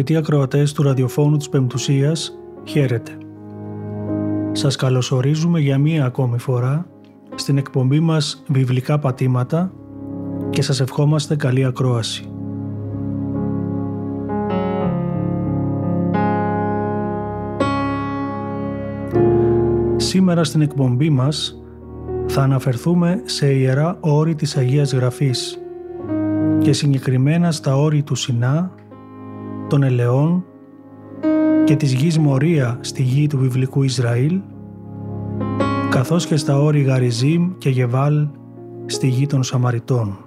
Αγαπητοί ακροατές του ραδιοφώνου της Πεμπτουσίας, χαίρετε. Σας καλωσορίζουμε για μία ακόμη φορά στην εκπομπή μας «Βιβλικά πατήματα» και σας ευχόμαστε καλή ακρόαση. Σήμερα στην εκπομπή μας θα αναφερθούμε σε ιερά όρη της Αγίας Γραφής και συγκεκριμένα στα όρη του Σινά, των ελαιών και της γης Μορία στη γη του βιβλικού Ισραήλ, καθώς και στα όρη Γαριζίμ και Γεβάλ στη γη των Σαμαριτών.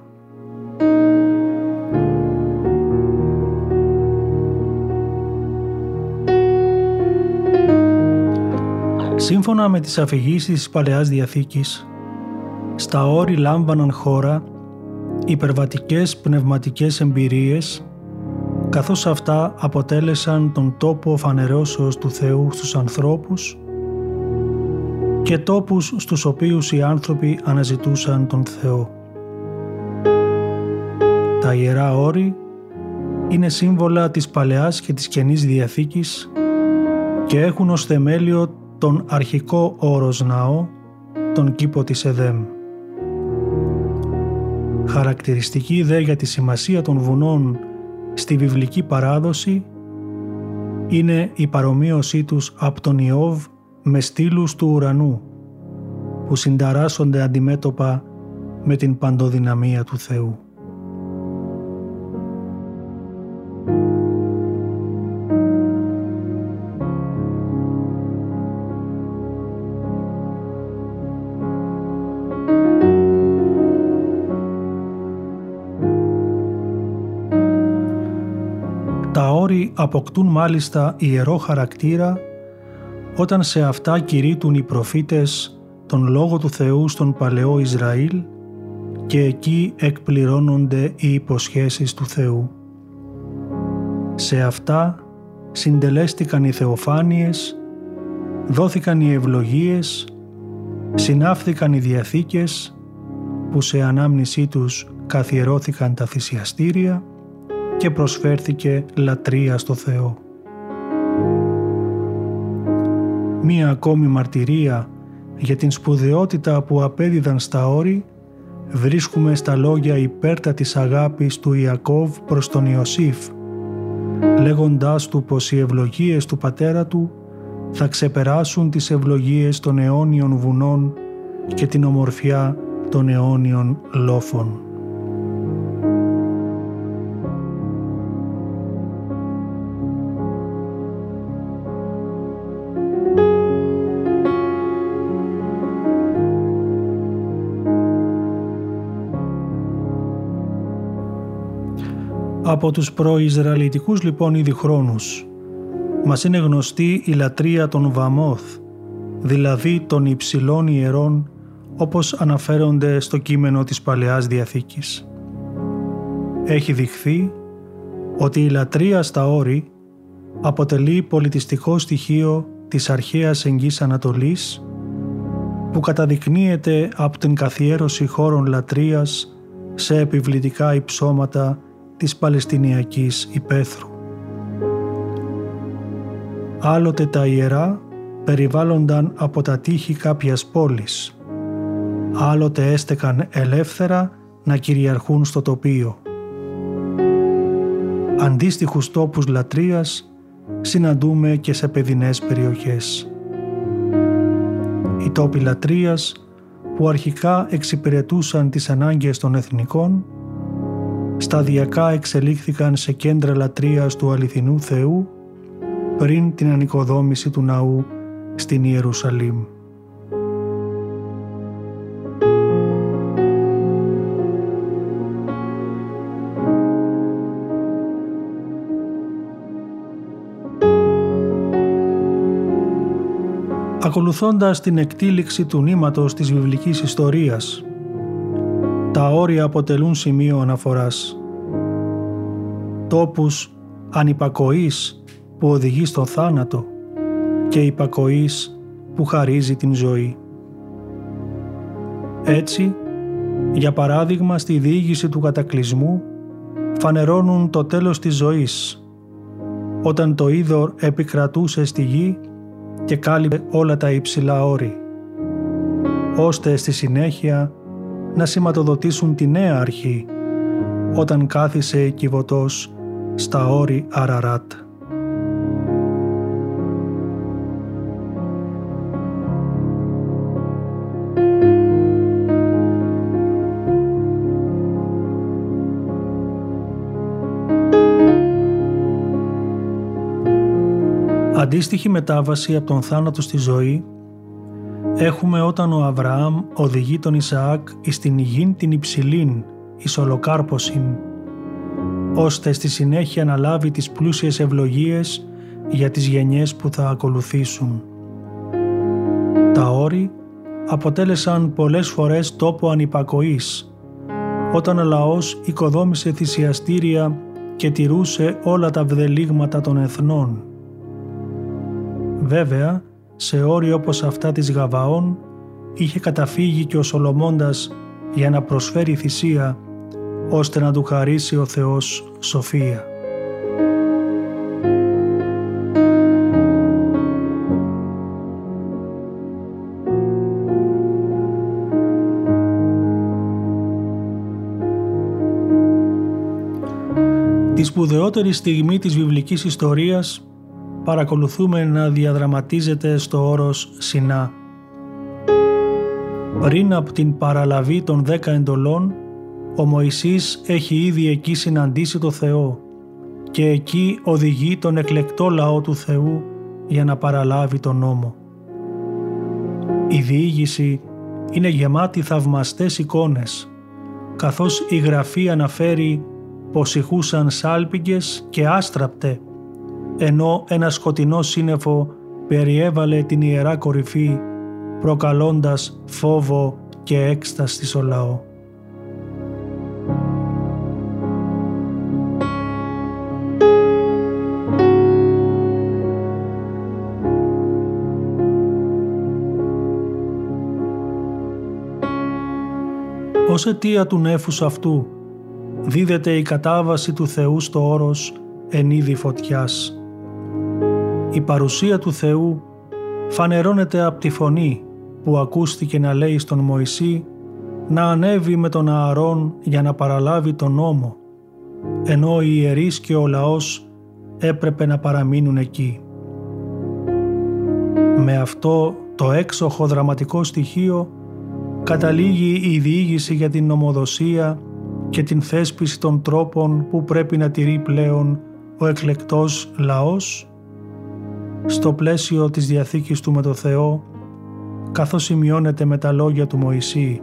Σύμφωνα με τις αφηγήσεις της Παλαιάς Διαθήκης, στα όρη λάμβαναν χώρα υπερβατικές πνευματικές εμπειρίες καθώς αυτά αποτέλεσαν τον τόπο φανερώσεως του Θεού στους ανθρώπους και τόπους στους οποίους οι άνθρωποι αναζητούσαν τον Θεό. Τα Ιερά Όρη είναι σύμβολα της Παλαιάς και της Καινής Διαθήκης και έχουν ως θεμέλιο τον αρχικό όρος ναό, τον κήπο της Εδέμ. Χαρακτηριστική δε για τη σημασία των βουνών στη βιβλική παράδοση είναι η παρομοίωσή τους από τον Ιώβ με στήλους του ουρανού που συνταράσσονται αντιμέτωπα με την παντοδυναμία του Θεού. Αποκτούν μάλιστα ιερό χαρακτήρα όταν σε αυτά κηρύττουν οι προφήτες τον Λόγο του Θεού στον Παλαιό Ισραήλ και εκεί εκπληρώνονται οι υποσχέσεις του Θεού. Σε αυτά συντελέστηκαν οι θεοφάνειες, δόθηκαν οι ευλογίες, συνάφθηκαν οι διαθήκες που σε ανάμνησή τους καθιερώθηκαν τα θυσιαστήρια και προσφέρθηκε λατρεία στο Θεό. Μία ακόμη μαρτυρία για την σπουδαιότητα που απέδιδαν στα όρη βρίσκουμε στα λόγια υπέρτατης αγάπης του Ιακώβ προς τον Ιωσήφ, λέγοντάς του πως οι ευλογίες του πατέρα του θα ξεπεράσουν τις ευλογίες των αιώνιων βουνών και την ομορφιά των αιώνιων λόφων. Από τους προϊσραηλιτικούς λοιπόν ήδη χρόνους μας είναι γνωστή η λατρεία των Βαμόθ, δηλαδή των υψηλών ιερών όπως αναφέρονται στο κείμενο της Παλαιάς Διαθήκης. Έχει δειχθεί ότι η λατρεία στα όρη αποτελεί πολιτιστικό στοιχείο της αρχαίας εγγύς Ανατολής που καταδεικνύεται από την καθιέρωση χώρων λατρείας σε επιβλητικά υψώματα της Παλαιστινιακής υπαίθρου. Άλλοτε τα ιερά περιβάλλονταν από τα τείχη κάποιας πόλης. Άλλοτε έστεκαν ελεύθερα να κυριαρχούν στο τοπίο. Αντίστοιχους τόπους λατρείας συναντούμε και σε παιδινές περιοχές. Οι τόποι λατρείας που αρχικά εξυπηρετούσαν τις ανάγκες των εθνικών, σταδιακά εξελίχθηκαν σε κέντρα λατρείας του αληθινού Θεού πριν την ανοικοδόμηση του ναού στην Ιερουσαλήμ. ακολουθώντας την εκτήληξη του νήματος της βιβλικής ιστορίας. Τα όρια αποτελούν σημείο αναφοράς. Τόπους ανυπακοής που οδηγεί στον θάνατο και υπακοής που χαρίζει την ζωή. Έτσι, για παράδειγμα στη διήγηση του κατακλυσμού φανερώνουν το τέλος της ζωής, όταν το είδωρ επικρατούσε στη γη και κάλυπε όλα τα υψηλά όρη, ώστε στη συνέχεια να σηματοδοτήσουν τη νέα αρχή όταν κάθισε κυβωτός στα όρη Αραράτ. Αντίστοιχη μετάβαση από τον θάνατο στη ζωή έχουμε όταν ο Αβραάμ οδηγεί τον Ισαάκ εις την υγιήν την υψηλήν, εις ολοκάρποσιν, ώστε στη συνέχεια να λάβει τις πλούσιες ευλογίες για τις γενιές που θα ακολουθήσουν. Τα όρη αποτέλεσαν πολλές φορές τόπο ανυπακοής, όταν ο λαός οικοδόμησε θυσιαστήρια και τηρούσε όλα τα βδελίγματα των εθνών. Βέβαια, σε όρια όπως αυτά της Γαβαών είχε καταφύγει και ο Σολομώντας για να προσφέρει θυσία ώστε να του χαρίσει ο Θεός σοφία. Τη σπουδαιότερη στιγμή της βιβλικής ιστορίας παρακολουθούμε να διαδραματίζεται στο όρος Σινά. Πριν από την παραλαβή των δέκα εντολών, ο Μωυσής έχει ήδη εκεί συναντήσει το Θεό και εκεί οδηγεί τον εκλεκτό λαό του Θεού για να παραλάβει τον νόμο. Η διήγηση είναι γεμάτη θαυμαστές εικόνες, καθώς η Γραφή αναφέρει πως ηχούσαν σάλπιγγες και άστραπτε ενώ ένα σκοτεινό σύννεφο περιέβαλε την Ιερά Κορυφή προκαλώντας φόβο και έκσταση στο λαό. Ως αιτία του νέφους αυτού δίδεται η κατάβαση του Θεού στο όρος εν είδη φωτιάς η παρουσία του Θεού φανερώνεται από τη φωνή που ακούστηκε να λέει στον Μωυσή να ανέβει με τον Ααρών για να παραλάβει τον νόμο, ενώ οι ιερείς και ο λαός έπρεπε να παραμείνουν εκεί. Με αυτό το έξοχο δραματικό στοιχείο καταλήγει η διήγηση για την νομοδοσία και την θέσπιση των τρόπων που πρέπει να τηρεί πλέον ο εκλεκτός λαός στο πλαίσιο της Διαθήκης του με το Θεό, καθώς σημειώνεται με τα λόγια του Μωυσή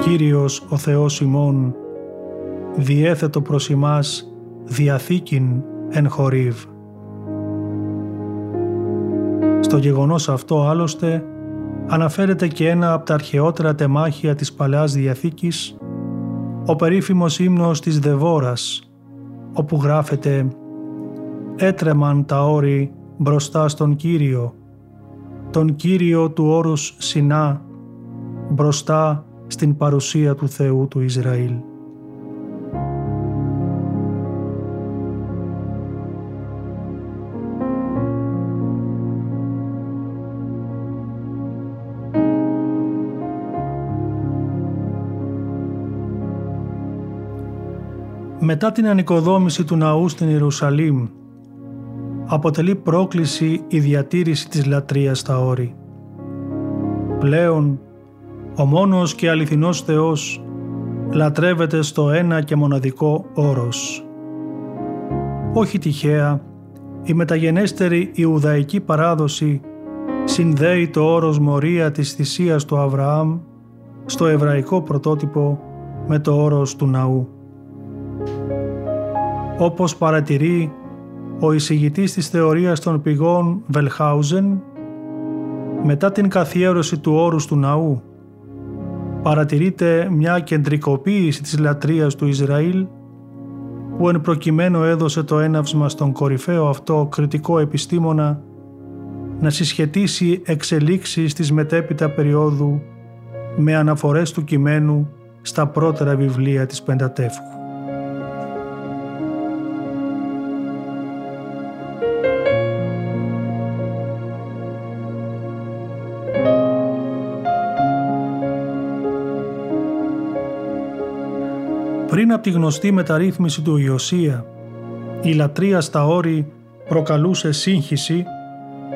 «Κύριος ο Θεός ημών, διέθετο προς ημάς Διαθήκην εν χορίβ». Στο γεγονός αυτό άλλωστε αναφέρεται και ένα από τα αρχαιότερα τεμάχια της Παλαιάς Διαθήκης, ο περίφημος ύμνος της Δεβόρας, όπου γράφεται «Έτρεμαν τα όρη μπροστά στον Κύριο, τον Κύριο του όρους Σινά, μπροστά στην παρουσία του Θεού του Ισραήλ. Μετά την ανοικοδόμηση του ναού στην Ιερουσαλήμ αποτελεί πρόκληση η διατήρηση της λατρείας στα όρη. Πλέον, Ο μόνος και αληθινός Θεός λατρεύεται στο ένα και μοναδικό όρος. Όχι τυχαία, η μεταγενέστερη Ιουδαϊκή παράδοση συνδέει το όρος μορία της θυσίας του Αβραάμ στο εβραϊκό πρωτότυπο με το όρος του ναού. Όπως παρατηρεί ο εισηγητής της θεωρίας των πηγών Βελχάουζεν, μετά την καθιέρωση του όρους του ναού, παρατηρείται μια κεντρικοποίηση της λατρείας του Ισραήλ που εν προκειμένου έδωσε το έναυσμα στον κορυφαίο αυτό κριτικό επιστήμονα να συσχετίσει εξελίξεις της μετέπειτα περίοδου με αναφορές του κειμένου στα πρώτερα βιβλία της Πεντατεύχου. Πριν από τη γνωστή μεταρρύθμιση του Ιωσία, η λατρεία στα όρη προκαλούσε σύγχυση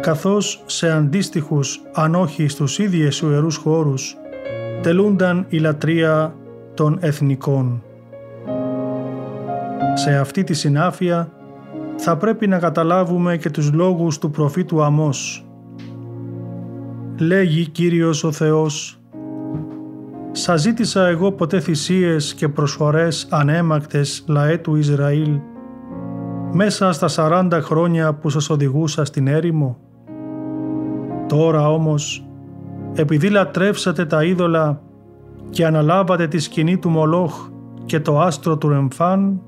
καθώς σε αντίστοιχους αν όχι στους ίδιες ιερούς χώρους τελούνταν η λατρεία των εθνικών. Σε αυτή τη συνάφεια θα πρέπει να καταλάβουμε και τους λόγους του προφήτου Αμός. Λέγει Κύριος ο Θεός «Σα ζήτησα εγώ ποτέ θυσίες και προσφορές ανέμακτες λαέ του Ισραήλ μέσα στα 40 χρόνια που σας οδηγούσα στην έρημο. Τώρα όμως, επειδή λατρεύσατε τα είδωλα και αναλάβατε τη σκηνή του Μολόχ και το άστρο του Ρεμφάν,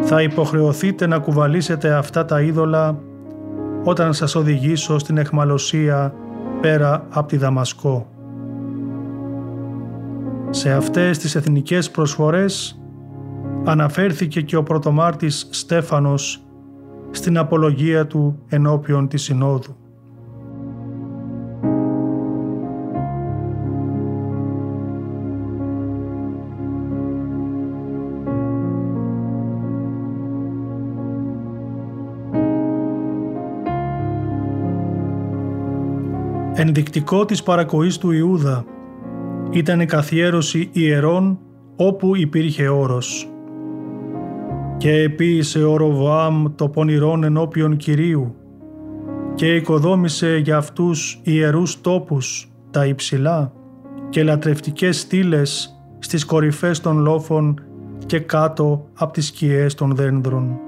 θα υποχρεωθείτε να κουβαλήσετε αυτά τα είδωλα όταν σας οδηγήσω στην εχμαλωσία πέρα από τη Δαμασκό. Σε αυτές τις εθνικές προσφορές αναφέρθηκε και ο πρωτομάρτης Στέφανος στην απολογία του ενώπιον της Συνόδου. Ενδεικτικό της παρακοής του Ιούδα ήταν η καθιέρωση ιερών όπου υπήρχε όρος. Και επίησε ο Ροβάμ το πονηρόν ενώπιον Κυρίου και οικοδόμησε για αυτούς ιερούς τόπους τα υψηλά και λατρευτικές στήλες στις κορυφές των λόφων και κάτω από τις σκιές των δένδρων.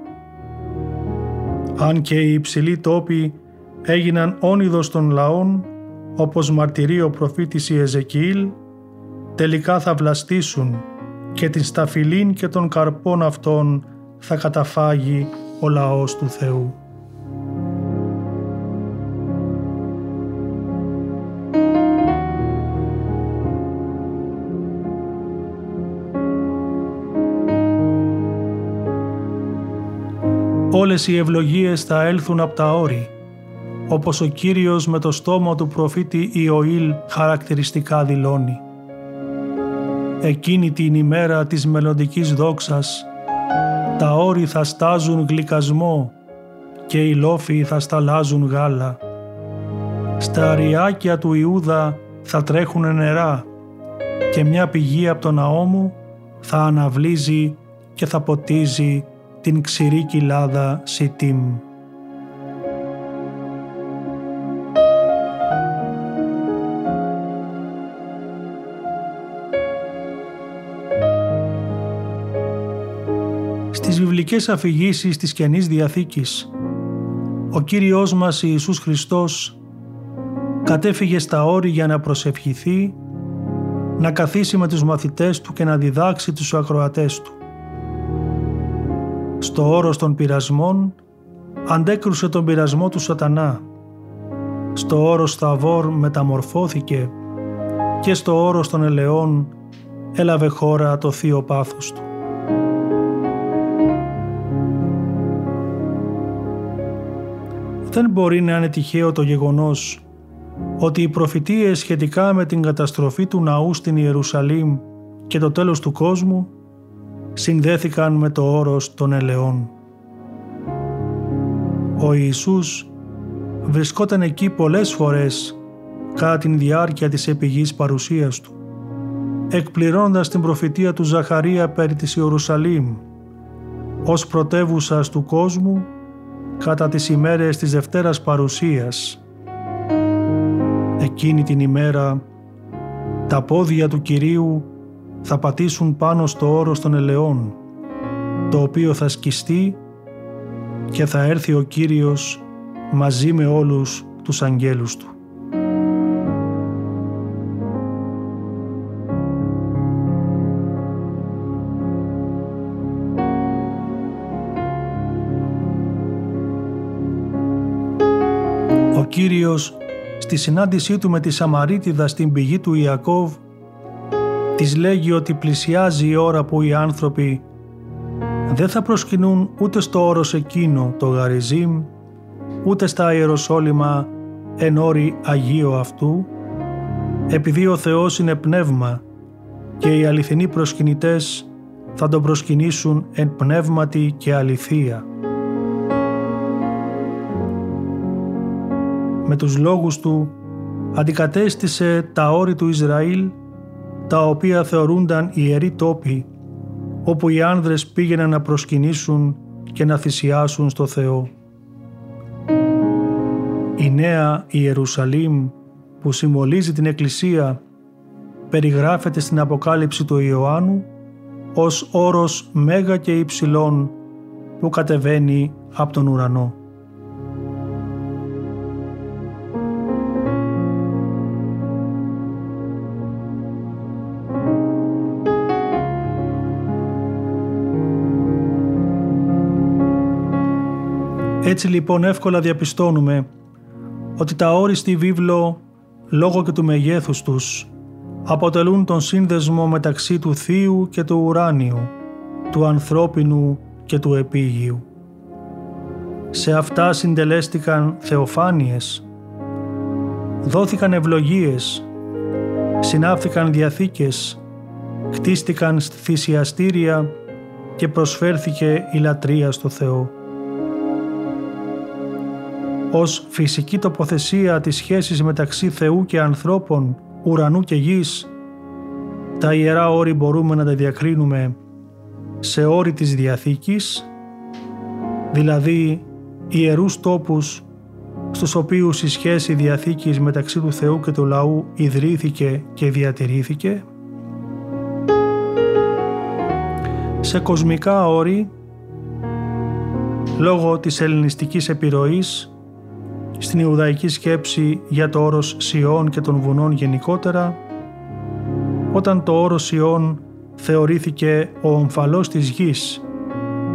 Αν και οι υψηλοί τόποι έγιναν όνειδος των λαών, όπως μαρτυρεί ο προφήτης Ιεζεκιήλ, τελικά θα βλαστήσουν και την σταφυλήν και των καρπών αυτών θα καταφάγει ο λαός του Θεού. Όλες οι ευλογίες θα έλθουν από τα όρη, όπως ο Κύριος με το στόμα του προφήτη Ιωήλ χαρακτηριστικά δηλώνει εκείνη την ημέρα της μελλοντικής δόξας τα όρη θα στάζουν γλυκασμό και οι λόφοι θα σταλάζουν γάλα. Στα αριάκια του Ιούδα θα τρέχουν νερά και μια πηγή από τον ναό μου θα αναβλύζει και θα ποτίζει την ξηρή κοιλάδα Σιτίμ. Βιβλικές αφηγήσεις της Καινής Διαθήκης, ο Κύριος μας Ιησούς Χριστός κατέφυγε στα όρη για να προσευχηθεί, να καθίσει με τους μαθητές Του και να διδάξει τους ακροατές Του. Στο όρος των πειρασμών αντέκρουσε τον πειρασμό του σατανά. Στο όρος Θαβόρ μεταμορφώθηκε και στο όρος των ελαιών έλαβε χώρα το θείο πάθος του. Δεν μπορεί να είναι τυχαίο το γεγονός ότι οι προφητείες σχετικά με την καταστροφή του ναού στην Ιερουσαλήμ και το τέλος του κόσμου συνδέθηκαν με το όρος των ελαιών. Ο Ιησούς βρισκόταν εκεί πολλές φορές κατά την διάρκεια της επιγής παρουσίας Του, εκπληρώνοντας την προφητεία του Ζαχαρία περί της Ιερουσαλήμ, ως πρωτεύουσα του κόσμου κατά τις ημέρες της Δευτέρας Παρουσίας. Εκείνη την ημέρα τα πόδια του Κυρίου θα πατήσουν πάνω στο όρος των ελαιών, το οποίο θα σκιστεί και θα έρθει ο Κύριος μαζί με όλους τους αγγέλους Του. Κύριος στη συνάντησή του με τη Σαμαρίτιδα στην πηγή του Ιακώβ της λέγει ότι πλησιάζει η ώρα που οι άνθρωποι δεν θα προσκυνούν ούτε στο όρος εκείνο το Γαριζίμ ούτε στα Ιεροσόλυμα εν όρη Αγίου αυτού επειδή ο Θεός είναι πνεύμα και οι αληθινοί προσκυνητές θα τον προσκυνήσουν εν πνεύματι και αληθεία. Με τους λόγους του αντικατέστησε τα όρη του Ισραήλ τα οποία θεωρούνταν ιεροί τόποι όπου οι άνδρες πήγαιναν να προσκυνήσουν και να θυσιάσουν στο Θεό. Η νέα Ιερουσαλήμ που συμβολίζει την Εκκλησία περιγράφεται στην Αποκάλυψη του Ιωάννου ως όρος μέγα και υψηλών που κατεβαίνει από τον ουρανό. Έτσι λοιπόν εύκολα διαπιστώνουμε ότι τα όρη στη βίβλο λόγω και του μεγέθους τους αποτελούν τον σύνδεσμο μεταξύ του θείου και του ουράνιου, του ανθρώπινου και του επίγειου. Σε αυτά συντελέστηκαν θεοφάνειες, δόθηκαν ευλογίες, συνάφθηκαν διαθήκες, χτίστηκαν θυσιαστήρια και προσφέρθηκε η λατρεία στο Θεό ως φυσική τοποθεσία της σχέσης μεταξύ Θεού και ανθρώπων, ουρανού και γης, τα ιερά όρη μπορούμε να τα διακρίνουμε σε όρη της Διαθήκης, δηλαδή ιερούς τόπους στους οποίους η σχέση Διαθήκης μεταξύ του Θεού και του λαού ιδρύθηκε και διατηρήθηκε, σε κοσμικά όρη, λόγω της ελληνιστικής επιρροής στην Ιουδαϊκή σκέψη για το όρος Σιών και των βουνών γενικότερα, όταν το όρος Σιών θεωρήθηκε ο ομφαλός της γης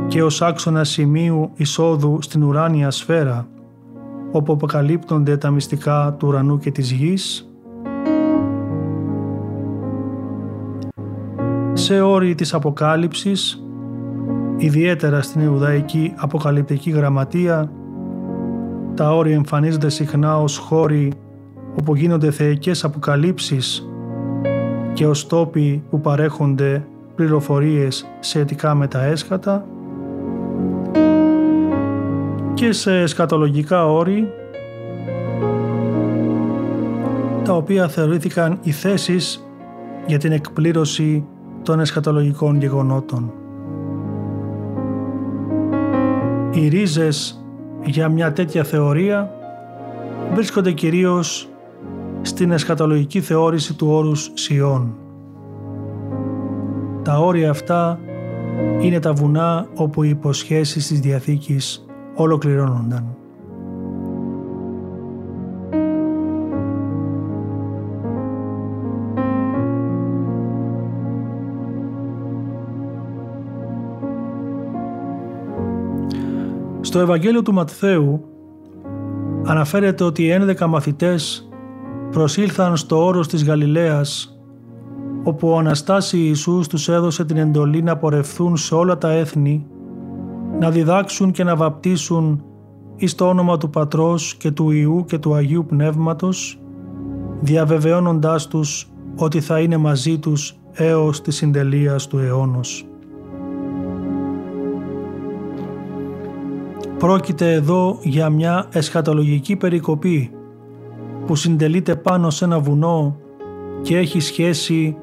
και ως άξονα σημείου εισόδου στην ουράνια σφαίρα, όπου αποκαλύπτονται τα μυστικά του ουρανού και της γης, σε όρη της Αποκάλυψης, ιδιαίτερα στην Ιουδαϊκή Αποκαλυπτική Γραμματεία, τα όρια εμφανίζονται συχνά ως χώροι όπου γίνονται θεϊκές αποκαλύψεις και ως τόποι που παρέχονται πληροφορίες σχετικά με τα έσχατα και σε σκατολογικά όρη τα οποία θεωρήθηκαν οι θέσεις για την εκπλήρωση των εσχατολογικών γεγονότων. Οι ρίζες για μια τέτοια θεωρία βρίσκονται κυρίως στην εσχατολογική θεώρηση του όρους Σιών. Τα όρια αυτά είναι τα βουνά όπου οι υποσχέσεις της Διαθήκης ολοκληρώνονταν. Στο Ευαγγέλιο του Ματθαίου αναφέρεται ότι οι ένδεκα μαθητές προσήλθαν στο όρος της Γαλιλαίας όπου ο Αναστάσης Ιησούς τους έδωσε την εντολή να πορευθούν σε όλα τα έθνη να διδάξουν και να βαπτίσουν εις το όνομα του Πατρός και του Ιού και του Αγίου Πνεύματος διαβεβαιώνοντάς τους ότι θα είναι μαζί τους έως τη συντελείας του αιώνος. Πρόκειται εδώ για μια εσχατολογική περικοπή που συντελείται πάνω σε ένα βουνό και έχει σχέση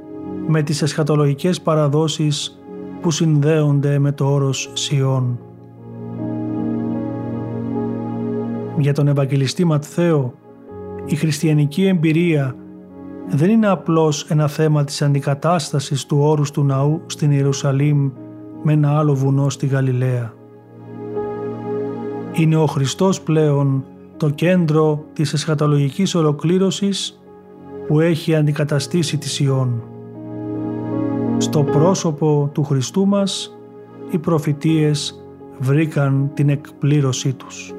με τις εσχατολογικές παραδόσεις που συνδέονται με το όρος Σιών. Για τον Ευαγγελιστή Ματθαίο, η χριστιανική εμπειρία δεν είναι απλώς ένα θέμα της αντικατάστασης του όρους του ναού στην Ιερουσαλήμ με ένα άλλο βουνό στη Γαλιλαία. Είναι ο Χριστός πλέον το κέντρο της εσχατολογικής ολοκλήρωσης που έχει αντικαταστήσει τη Ιών. Στο πρόσωπο του Χριστού μας οι προφητείες βρήκαν την εκπλήρωσή τους.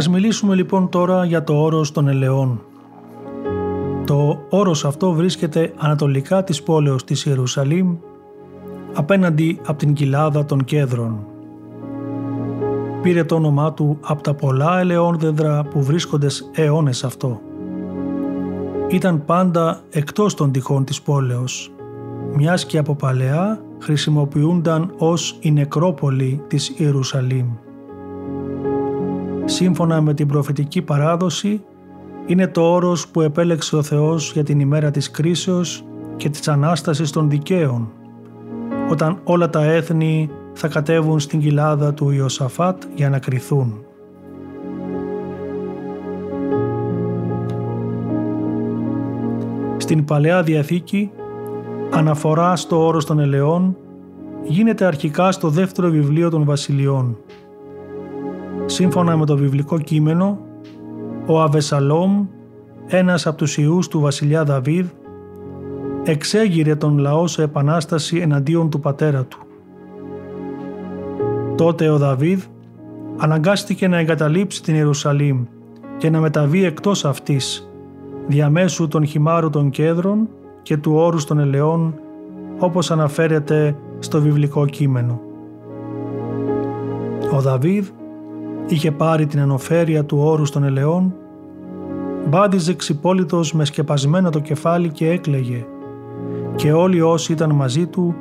Ας μιλήσουμε λοιπόν τώρα για το όρος των ελαιών. Το όρος αυτό βρίσκεται ανατολικά της πόλεως της Ιερουσαλήμ απέναντι από την κοιλάδα των κέδρων. Πήρε το όνομά του από τα πολλά ελαιών δέντρα που βρίσκονται αιώνες αυτό. Ήταν πάντα εκτός των τυχών της πόλεως, μιας και από παλαιά χρησιμοποιούνταν ως η νεκρόπολη της Ιερουσαλήμ σύμφωνα με την προφητική παράδοση είναι το όρος που επέλεξε ο Θεός για την ημέρα της κρίσεως και της Ανάστασης των δικαίων, όταν όλα τα έθνη θα κατέβουν στην κοιλάδα του Ιωσαφάτ για να κριθούν. Στην Παλαιά Διαθήκη, αναφορά στο όρος των ελαιών γίνεται αρχικά στο δεύτερο βιβλίο των Βασιλειών – Σύμφωνα με το βιβλικό κείμενο, ο Αβεσαλόμ, ένας από τους ιούς του βασιλιά Δαβίδ, εξέγειρε τον λαό σε επανάσταση εναντίον του πατέρα του. Τότε ο Δαβίδ αναγκάστηκε να εγκαταλείψει την Ιερουσαλήμ και να μεταβεί εκτός αυτής, διαμέσου των χυμάρου των κέντρων και του όρους των ελαιών, όπως αναφέρεται στο βιβλικό κείμενο. Ο Δαβίδ είχε πάρει την ανοφέρεια του όρου των ελαιών, μπάδιζε ξυπόλυτος με σκεπασμένο το κεφάλι και έκλαιγε και όλοι όσοι ήταν μαζί του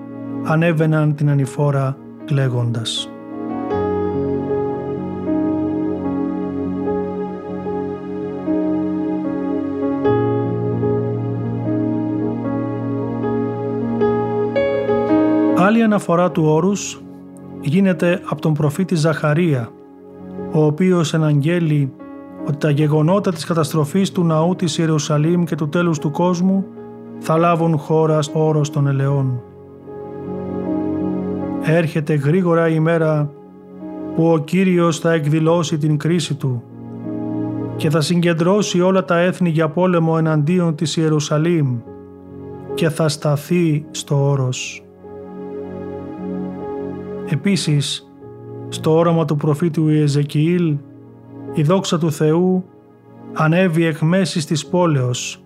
ανέβαιναν την ανηφόρα κλαίγοντας. Άλλη αναφορά του όρους γίνεται από τον προφήτη Ζαχαρία ο οποίος εναγγέλει ότι τα γεγονότα της καταστροφής του ναού της Ιερουσαλήμ και του τέλους του κόσμου θα λάβουν χώρα στο όρος των ελαιών. Έρχεται γρήγορα η μέρα που ο Κύριος θα εκδηλώσει την κρίση Του και θα συγκεντρώσει όλα τα έθνη για πόλεμο εναντίον της Ιερουσαλήμ και θα σταθεί στο όρος. Επίσης, στο όραμα του προφήτου Ιεζεκιήλ, η δόξα του Θεού ανέβη εκ μέσης της πόλεως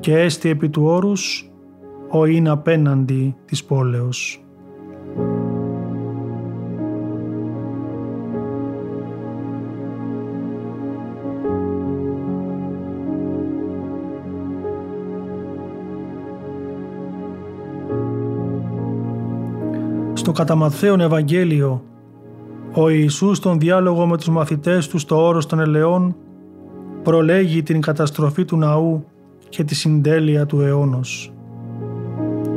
και έστι επί του όρους ο είναι απέναντι της πόλεως. Στο κατά Ευαγγέλιο ο Ιησούς στον διάλογο με τους μαθητές του στο όρος των ελαιών προλέγει την καταστροφή του ναού και τη συντέλεια του αιώνος.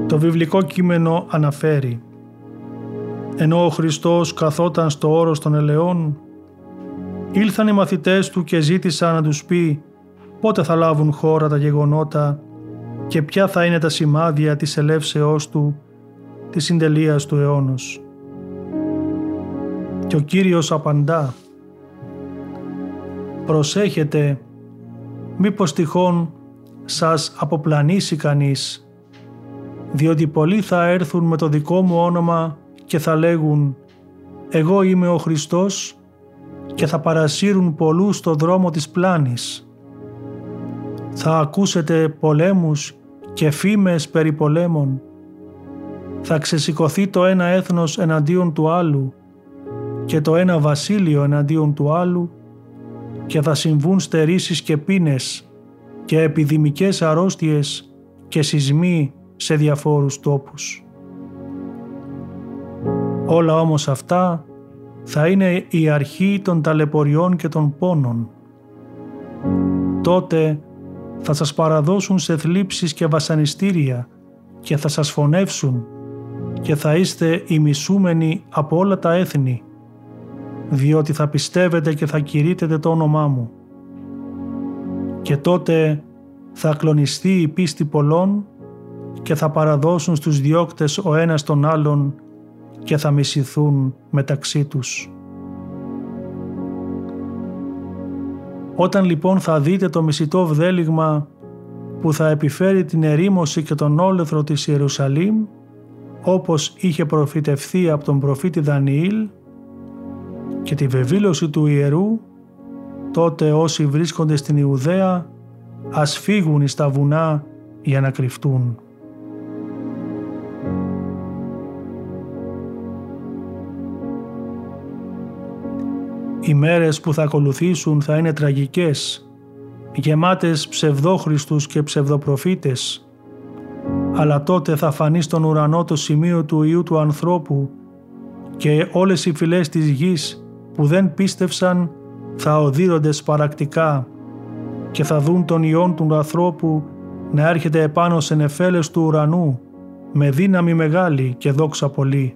Το βιβλικό κείμενο αναφέρει «Ενώ ο Χριστός καθόταν στο όρος των ελαιών, ήλθαν οι μαθητές του και ζήτησαν να τους πει πότε θα λάβουν χώρα τα γεγονότα και ποια θα είναι τα σημάδια της ελεύσεώς του, της συντελείας του αιώνος. Και ο Κύριος απαντά «Προσέχετε, μήπως τυχόν σας αποπλανήσει κανείς, διότι πολλοί θα έρθουν με το δικό μου όνομα και θα λέγουν «Εγώ είμαι ο Χριστός» και θα παρασύρουν πολλούς στο δρόμο της πλάνης. Θα ακούσετε πολέμους και φήμες περί πολέμων. Θα ξεσηκωθεί το ένα έθνος εναντίον του άλλου και το ένα βασίλειο εναντίον του άλλου και θα συμβούν στερήσεις και πίνες και επιδημικές αρρώστιες και σεισμοί σε διαφόρους τόπους. Όλα όμως αυτά θα είναι η αρχή των ταλαιπωριών και των πόνων. Τότε θα σας παραδώσουν σε θλίψεις και βασανιστήρια και θα σας φωνεύσουν και θα είστε ημισούμενοι από όλα τα έθνη, διότι θα πιστεύετε και θα κηρύτετε το όνομά μου. Και τότε θα κλονιστεί η πίστη πολλών και θα παραδώσουν στους διώκτες ο ένας τον άλλον και θα μισηθούν μεταξύ τους. Όταν λοιπόν θα δείτε το μισητό βδέλιγμα που θα επιφέρει την ερήμωση και τον όλεθρο της Ιερουσαλήμ όπως είχε προφητευθεί από τον προφήτη Δανιήλ και τη βεβήλωση του ιερού τότε όσοι βρίσκονται στην Ιουδαία ας φύγουν εις τα βουνά για να κρυφτούν. Οι μέρες που θα ακολουθήσουν θα είναι τραγικές, γεμάτες ψευδόχριστους και ψευδοπροφήτες, αλλά τότε θα φανεί στον ουρανό το σημείο του Ιού του ανθρώπου και όλες οι φυλές της γης που δεν πίστευσαν θα οδύρονται σπαρακτικά και θα δουν τον Υιόν του ανθρώπου να έρχεται επάνω σε νεφέλες του ουρανού με δύναμη μεγάλη και δόξα πολύ.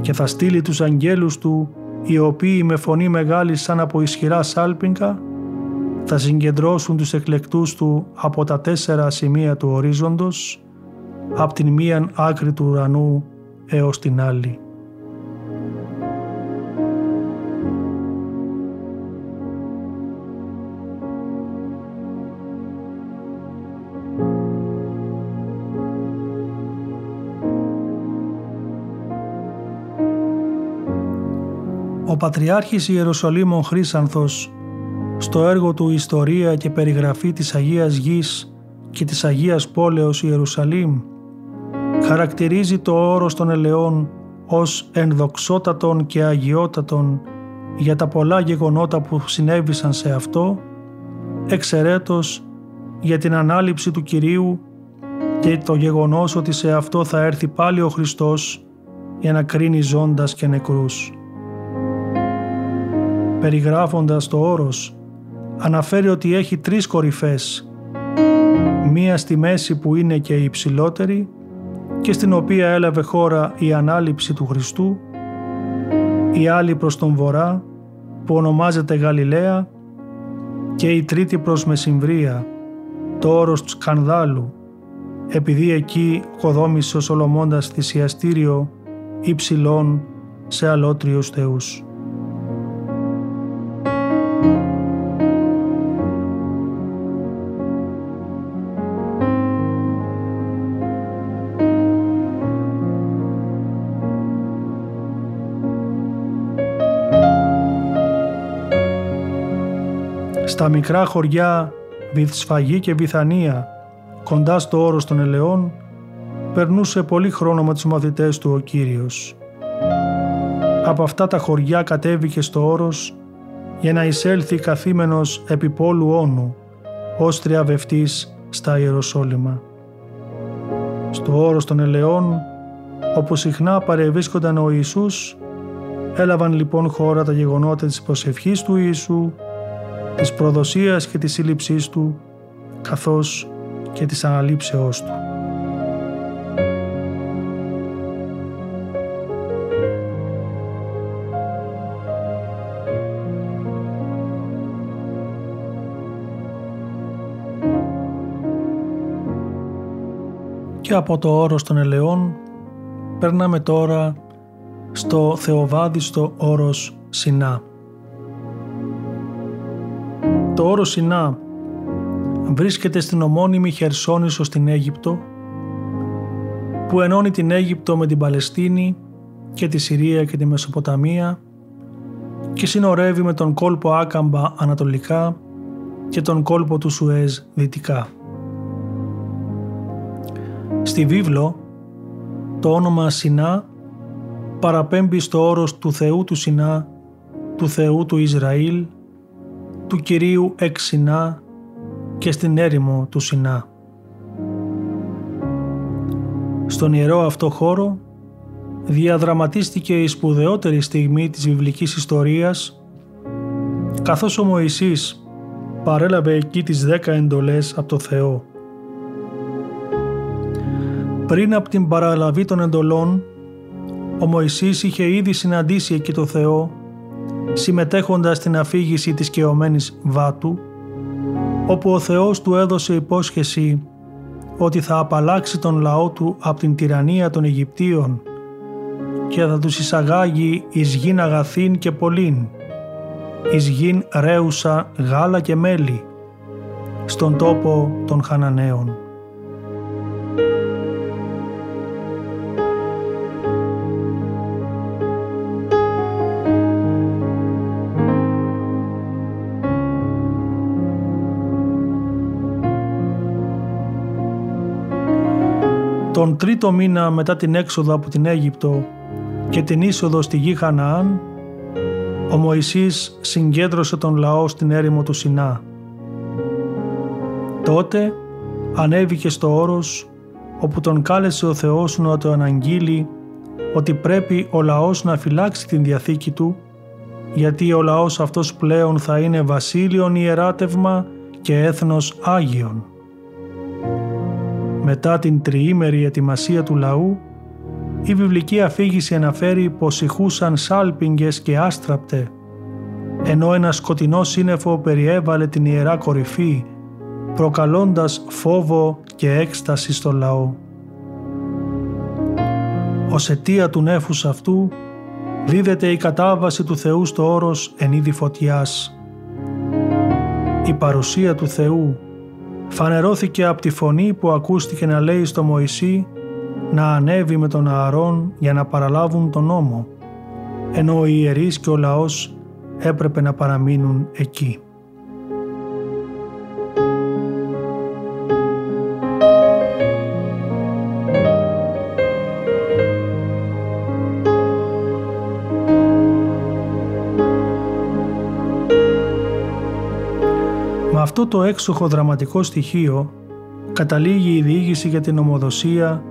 Και θα στείλει τους αγγέλους του οι οποίοι με φωνή μεγάλη σαν από ισχυρά σάλπιγγα θα συγκεντρώσουν τους εκλεκτούς του από τα τέσσερα σημεία του ορίζοντος από την μίαν άκρη του ουρανού έως την άλλη. Πατριάρχης Ιεροσολύμων Χρύσανθος στο έργο του «Ιστορία και περιγραφή της Αγίας Γης και της Αγίας Πόλεως Ιερουσαλήμ» χαρακτηρίζει το όρος των ελαιών ως ενδοξότατον και αγιότατον για τα πολλά γεγονότα που συνέβησαν σε αυτό, εξαιρέτως για την ανάληψη του Κυρίου και το γεγονός ότι σε αυτό θα έρθει πάλι ο Χριστός για να κρίνει ζώντας και νεκρούς περιγράφοντας το όρος, αναφέρει ότι έχει τρεις κορυφές, μία στη μέση που είναι και η υψηλότερη και στην οποία έλαβε χώρα η ανάληψη του Χριστού, η άλλη προς τον βορρά που ονομάζεται Γαλιλαία και η τρίτη προς Μεσημβρία, το όρος του Σκανδάλου, επειδή εκεί κοδόμησε ο Σολομώντας θυσιαστήριο υψηλών σε αλότριους θεούς. Στα μικρά χωριά Βυθσφαγή και Βυθανία, κοντά στο όρος των ελαιών, περνούσε πολύ χρόνο με τους μαθητές του ο Κύριος. Από αυτά τα χωριά κατέβηκε στο όρος για να εισέλθει καθήμενος επί πόλου όνου, ως τριαβευτής στα Ιεροσόλυμα. Στο όρος των ελαιών, όπου συχνά παρευρίσκονταν ο Ιησούς, έλαβαν λοιπόν χώρα τα γεγονότα της προσευχής του Ιησού της προδοσίας και της σύλληψής του, καθώς και της αναλήψεώς του. Και από το όρος των ελαιών περνάμε τώρα στο θεοβάδιστο όρος Σινά. Το όρο Σινά βρίσκεται στην ομώνυμη Χερσόνησο στην Αίγυπτο που ενώνει την Αίγυπτο με την Παλαιστίνη και τη Συρία και τη Μεσοποταμία και συνορεύει με τον κόλπο Άκαμπα ανατολικά και τον κόλπο του Σουέζ δυτικά. Στη βίβλο το όνομα Σινά παραπέμπει στο όρος του Θεού του Σινά του Θεού του Ισραήλ, του Κυρίου Εξινά και στην έρημο του Σινά. Στον ιερό αυτό χώρο διαδραματίστηκε η σπουδαιότερη στιγμή της βιβλικής ιστορίας καθώς ο Μωυσής παρέλαβε εκεί τις δέκα εντολές από το Θεό. Πριν από την παραλαβή των εντολών, ο Μωυσής είχε ήδη συναντήσει εκεί το Θεό, συμμετέχοντας στην αφήγηση της κεωμένης Βάτου, όπου ο Θεός του έδωσε υπόσχεση ότι θα απαλλάξει τον λαό του από την τυραννία των Αιγυπτίων και θα τους εισαγάγει εις γην αγαθήν και πολλήν, εις γην ρέουσα γάλα και μέλι, στον τόπο των Χαναναίων. Τον τρίτο μήνα μετά την έξοδο από την Αίγυπτο και την είσοδο στη γη Χαναάν, ο Μωυσής συγκέντρωσε τον λαό στην έρημο του Σινά. Τότε ανέβηκε στο όρος όπου τον κάλεσε ο Θεός να το αναγγείλει ότι πρέπει ο λαός να φυλάξει την Διαθήκη του γιατί ο λαός αυτός πλέον θα είναι βασίλειον ιεράτευμα και έθνος Άγιον. Μετά την τριήμερη ετοιμασία του λαού, η βιβλική αφήγηση αναφέρει πως ηχούσαν σάλπιγγες και άστραπτε, ενώ ένα σκοτεινό σύννεφο περιέβαλε την ιερά κορυφή, προκαλώντας φόβο και έκσταση στο λαό. Ως αιτία του νέφους αυτού δίδεται η κατάβαση του Θεού στο όρος εν είδη φωτιάς. Η παρουσία του Θεού φανερώθηκε από τη φωνή που ακούστηκε να λέει στο Μωυσή να ανέβει με τον Ααρών για να παραλάβουν τον νόμο, ενώ οι ιερείς και ο λαός έπρεπε να παραμείνουν εκεί. Το έξοχο δραματικό στοιχείο καταλήγει η διήγηση για την ομοδοσία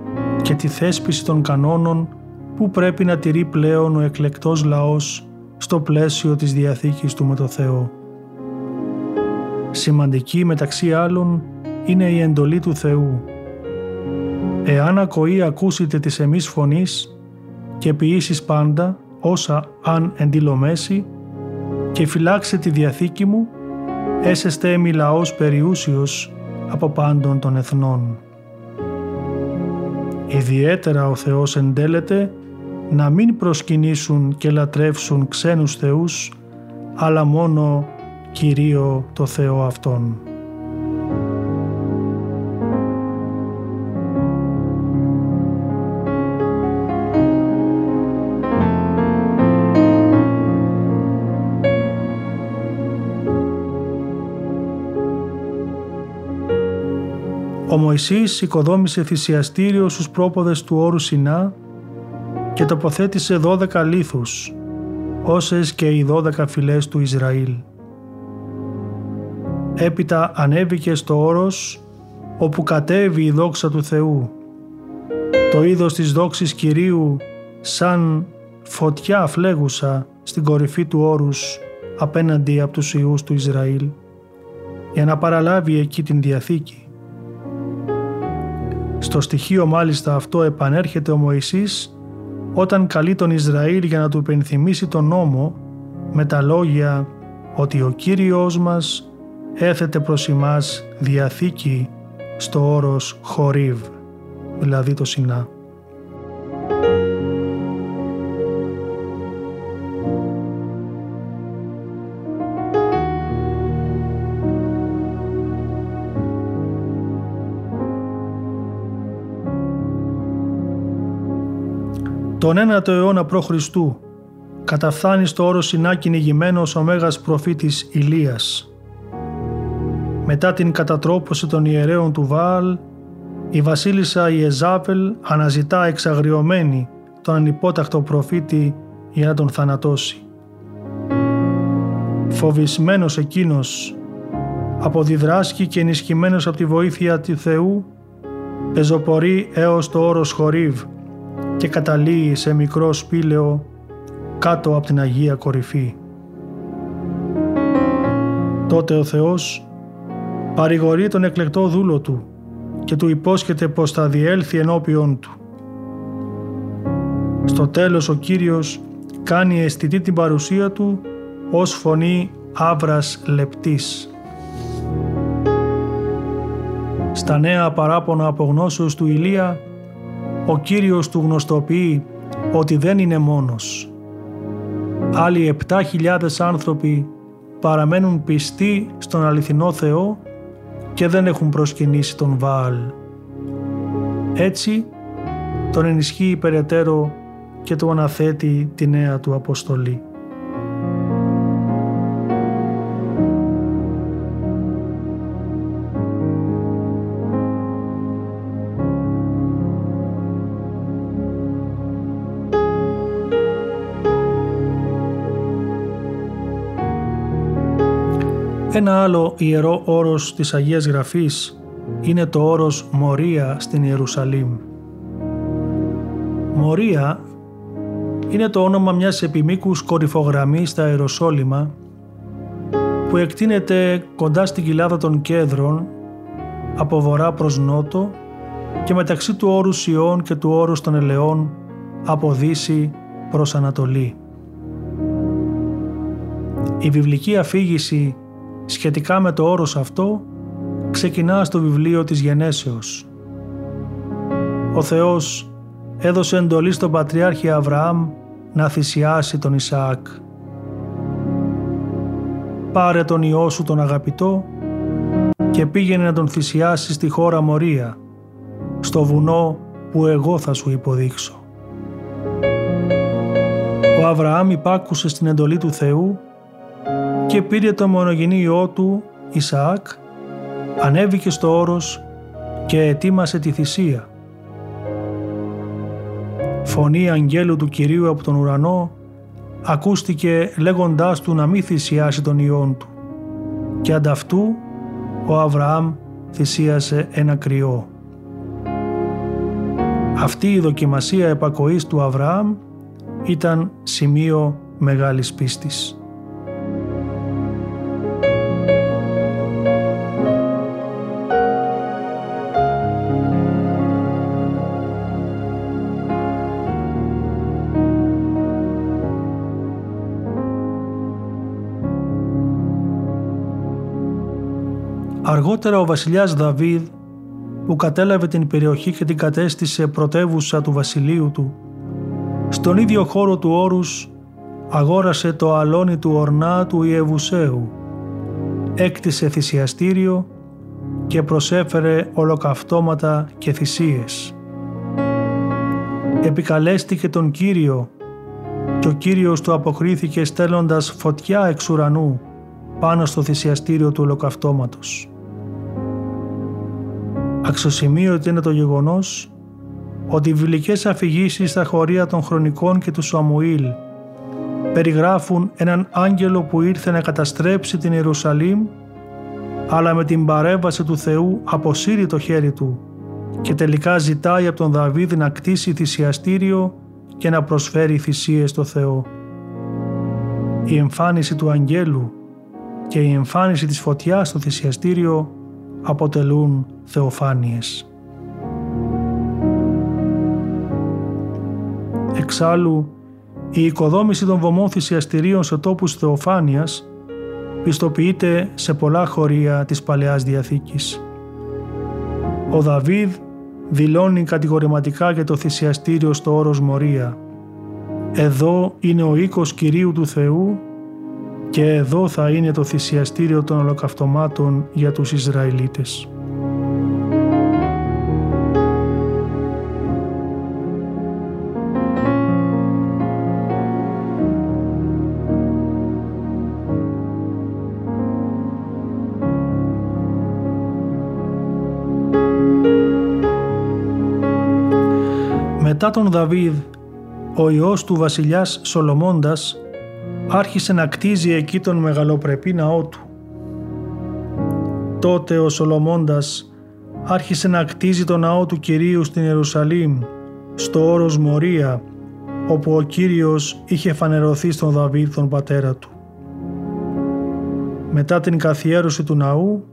και τη θέσπιση των κανόνων που πρέπει να τηρεί πλέον ο εκλεκτός λαός στο πλαίσιο της Διαθήκης του με το Θεό. Σημαντική μεταξύ άλλων είναι η εντολή του Θεού. Εάν ακοή ακούσετε της εμείς φωνής και ποιήσεις πάντα όσα αν εντυλομέσει και φυλάξε τη Διαθήκη μου, έσεστε εμεί λαός περιούσιος από πάντων των εθνών. Ιδιαίτερα ο Θεός εντέλεται να μην προσκυνήσουν και λατρεύσουν ξένους θεούς, αλλά μόνο Κυρίω το Θεό Αυτόν. Μωυσής οικοδόμησε θυσιαστήριο στους πρόποδες του όρου Σινά και τοποθέτησε δώδεκα λίθους, όσες και οι δώδεκα φυλές του Ισραήλ. Έπειτα ανέβηκε στο όρος όπου κατέβει η δόξα του Θεού. Το είδος της δόξης Κυρίου σαν φωτιά φλέγουσα στην κορυφή του όρους απέναντι από τους Ιούς του Ισραήλ για να παραλάβει εκεί την Διαθήκη. Στο στοιχείο μάλιστα αυτό επανέρχεται ο Μωυσής όταν καλεί τον Ισραήλ για να του υπενθυμίσει τον νόμο με τα λόγια ότι ο Κύριος μας έθετε προς εμάς διαθήκη στο όρος Χορίβ, δηλαδή το Σινά. Τον 9ο αιώνα π.Χ. καταφθάνει στο όρο Σινά κυνηγημένος ο Μέγας προφήτης Ηλίας. Μετά την κατατρόπωση των ιερέων του Βάαλ, η βασίλισσα Ιεζάβελ αναζητά εξαγριωμένη τον ανυπότακτο προφήτη για να τον θανατώσει. Φοβισμένος εκείνος, αποδιδράσκει και ενισχυμένος από τη βοήθεια του Θεού, πεζοπορεί έως το όρος Χορίβ και καταλύει σε μικρό σπήλαιο κάτω από την Αγία Κορυφή. Τότε ο Θεός παρηγορεί τον εκλεκτό δούλο του και του υπόσχεται πως θα διέλθει ενώπιον του. Στο τέλος ο Κύριος κάνει αισθητή την παρουσία του ως φωνή άβρας λεπτής. Στα νέα παράπονα απογνώσεως του Ηλία, ο Κύριος του γνωστοποιεί ότι δεν είναι μόνος. Άλλοι 7.000 άνθρωποι παραμένουν πιστοί στον αληθινό Θεό και δεν έχουν προσκυνήσει τον Βάαλ. Έτσι, τον ενισχύει περαιτέρω και του αναθέτει τη νέα του αποστολή. Ένα άλλο ιερό όρος της Αγίας Γραφής είναι το όρος Μορία στην Ιερουσαλήμ. Μορία είναι το όνομα μιας επιμήκους κορυφογραμμής στα Ιεροσόλυμα που εκτείνεται κοντά στην κοιλάδα των Κέδρων από βορρά προς νότο και μεταξύ του όρου Σιών και του όρου των Ελαιών από δύση προς Ανατολή. Η βιβλική αφήγηση σχετικά με το όρος αυτό ξεκινά στο βιβλίο της Γενέσεως. Ο Θεός έδωσε εντολή στον Πατριάρχη Αβραάμ να θυσιάσει τον Ισαάκ. Πάρε τον Υιό σου τον αγαπητό και πήγαινε να τον θυσιάσει στη χώρα Μορία, στο βουνό που εγώ θα σου υποδείξω. Ο Αβραάμ υπάκουσε στην εντολή του Θεού και πήρε το μονογενή Υιό του Ισαάκ, ανέβηκε στο όρος και ετοίμασε τη θυσία. Φωνή αγγέλου του Κυρίου από τον ουρανό ακούστηκε λέγοντάς του να μην θυσιάσει τον Υιόν του και ανταυτού ο Αβραάμ θυσίασε ένα κρυό. Αυτή η δοκιμασία επακοής του Αβραάμ ήταν σημείο μεγάλης πίστης. Αργότερα ο βασιλιάς Δαβίδ που κατέλαβε την περιοχή και την κατέστησε πρωτεύουσα του βασιλείου του, στον ίδιο χώρο του όρους αγόρασε το αλόνι του ορνά του Ιεβουσαίου, έκτισε θυσιαστήριο και προσέφερε ολοκαυτώματα και θυσίες. Επικαλέστηκε τον Κύριο και ο Κύριος του αποκρίθηκε στέλνοντας φωτιά εξ ουρανού πάνω στο θυσιαστήριο του ολοκαυτώματος. Αξιοσημείωτο είναι το γεγονός ότι οι βιβλικές αφηγήσεις στα χωρία των χρονικών και του Σαμουήλ περιγράφουν έναν άγγελο που ήρθε να καταστρέψει την Ιερουσαλήμ αλλά με την παρέμβαση του Θεού αποσύρει το χέρι του και τελικά ζητάει από τον Δαβίδ να κτίσει θυσιαστήριο και να προσφέρει θυσίες στο Θεό. Η εμφάνιση του αγγέλου και η εμφάνιση της φωτιάς στο θυσιαστήριο αποτελούν θεοφάνειες. Εξάλλου, η οικοδόμηση των βωμών θυσιαστηρίων σε τόπους θεοφάνειας πιστοποιείται σε πολλά χωρία της Παλαιάς Διαθήκης. Ο Δαβίδ δηλώνει κατηγορηματικά για το θυσιαστήριο στο όρος Μορία. Εδώ είναι ο οίκος Κυρίου του Θεού και εδώ θα είναι το θυσιαστήριο των ολοκαυτωμάτων για τους Ισραηλίτες. Μετά τον Δαβίδ, ο ιός του βασιλιάς Σολομώντας άρχισε να κτίζει εκεί τον μεγαλοπρεπή ναό του. Τότε ο Σολομώντας άρχισε να κτίζει τον ναό του Κυρίου στην Ιερουσαλήμ, στο όρος Μορία, όπου ο Κύριος είχε φανερωθεί στον Δαβίδ τον πατέρα του. Μετά την καθιέρωση του ναού,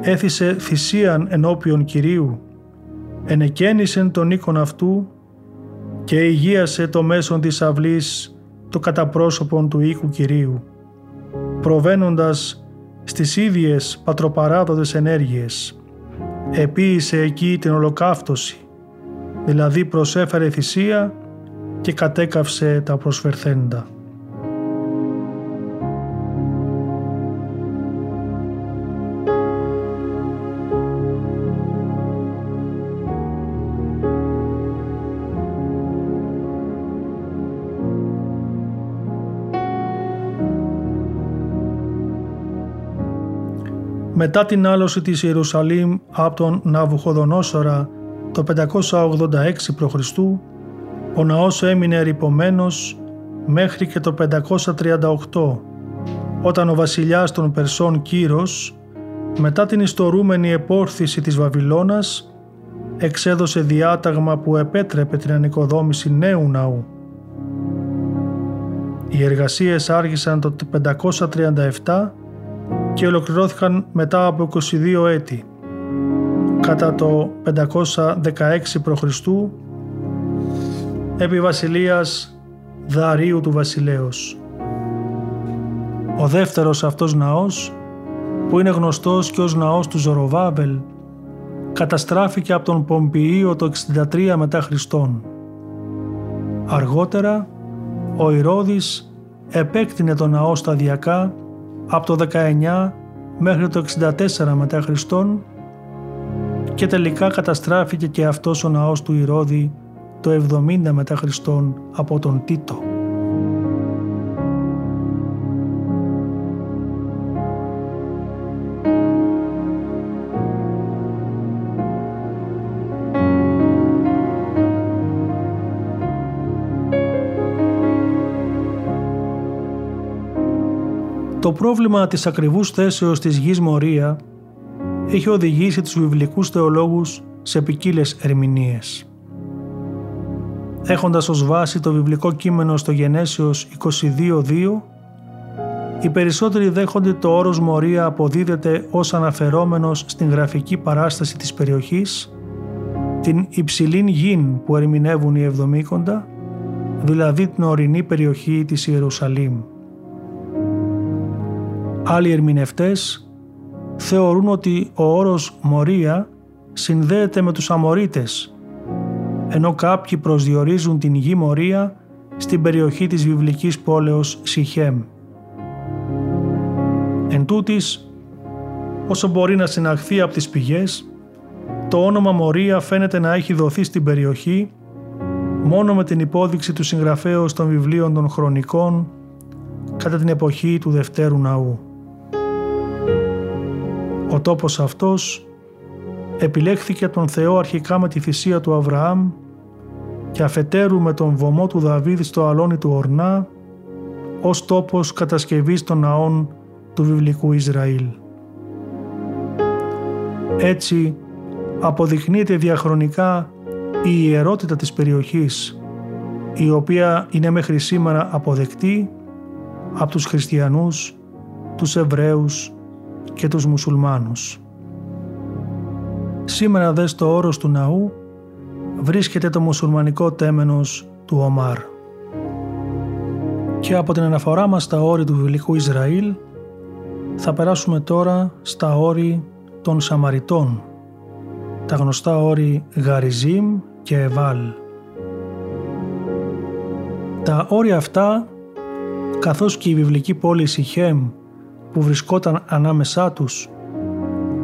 έθισε θυσίαν ενώπιον Κυρίου, ενεκαίνησε τον οίκον αυτού και υγείασε το μέσον της αυλής το καταπρόσωπον του οίκου Κυρίου, προβαίνοντας στις ίδιες πατροπαράδοτες ενέργειες. Επίησε εκεί την ολοκαύτωση, δηλαδή προσέφερε θυσία και κατέκαυσε τα προσφερθέντα. Μετά την άλωση της Ιερουσαλήμ από τον Ναβουχοδονόσορα το 586 π.Χ. ο ναός έμεινε ερυπωμένος μέχρι και το 538 όταν ο βασιλιάς των Περσών Κύρος μετά την ιστορούμενη επόρθηση της Βαβυλώνας εξέδωσε διάταγμα που επέτρεπε την ανοικοδόμηση νέου ναού. Οι εργασίες άρχισαν το 537 και ολοκληρώθηκαν μετά από 22 έτη. Κατά το 516 π.Χ. επί βασιλείας Δαρίου του βασιλέως. Ο δεύτερος αυτός ναός, που είναι γνωστός και ως ναός του Ζωροβάβελ, καταστράφηκε από τον Πομπιείο το 63 μετά Χριστόν. Αργότερα, ο Ηρώδης επέκτηνε τον ναό σταδιακά από το 19 μέχρι το 64 μετά Χριστόν και τελικά καταστράφηκε και αυτός ο ναός του Ηρώδη το 70 μετά Χριστόν από τον Τίτο. Πρόβλημα της ακριβούς θέσεως της γης Μορία έχει οδηγήσει τους βιβλικούς θεολόγους σε ποικίλες ερμηνείες. Έχοντας ως βάση το βιβλικό κείμενο στο Γενέσιος 22.2, οι περισσότεροι δέχονται το όρος Μορία αποδίδεται ως αναφερόμενος στην γραφική παράσταση της περιοχής, την υψηλήν γην που ερμηνεύουν οι Εβδομήκοντα, δηλαδή την ορεινή περιοχή της Ιερουσαλήμ. Άλλοι ερμηνευτές θεωρούν ότι ο όρος Μορία συνδέεται με τους Αμορίτες, ενώ κάποιοι προσδιορίζουν την γη Μορία στην περιοχή της βιβλικής πόλεως Σιχέμ. Εν τούτης, όσο μπορεί να συναχθεί από τις πηγές, το όνομα Μορία φαίνεται να έχει δοθεί στην περιοχή μόνο με την υπόδειξη του συγγραφέως των βιβλίων των χρονικών κατά την εποχή του Δευτέρου Ναού. Ο τόπος αυτός επιλέχθηκε τον Θεό αρχικά με τη θυσία του Αβραάμ και αφετέρου με τον βωμό του Δαβίδ στο αλόνι του Ορνά ως τόπος κατασκευής των ναών του βιβλικού Ισραήλ. Έτσι αποδεικνύεται διαχρονικά η ιερότητα της περιοχής η οποία είναι μέχρι σήμερα αποδεκτή από τους χριστιανούς, τους Εβραίους και τους μουσουλμάνους. Σήμερα δες στο όρος του ναού βρίσκεται το μουσουλμανικό τέμενος του Ομάρ. Και από την αναφορά μας στα όρη του βιβλικού Ισραήλ θα περάσουμε τώρα στα όρη των Σαμαριτών, τα γνωστά όρη Γαριζίμ και Εβάλ. Τα όρια αυτά, καθώς και η βιβλική πόλη Σιχέμ που βρισκόταν ανάμεσά τους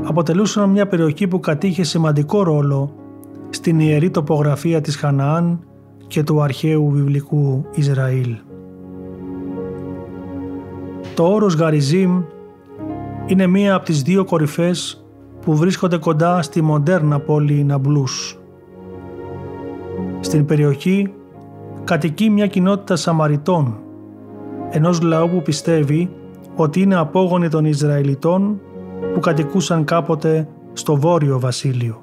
αποτελούσαν μια περιοχή που κατήχε σημαντικό ρόλο στην ιερή τοπογραφία της Χαναάν και του αρχαίου βιβλικού Ισραήλ. Το όρος Γαριζίμ είναι μία από τις δύο κορυφές που βρίσκονται κοντά στη μοντέρνα πόλη Ναμπλούς. Στην περιοχή κατοικεί μια κοινότητα Σαμαριτών ενός λαού που πιστεύει ότι είναι απόγονοι των Ισραηλιτών που κατοικούσαν κάποτε στο Βόρειο Βασίλειο.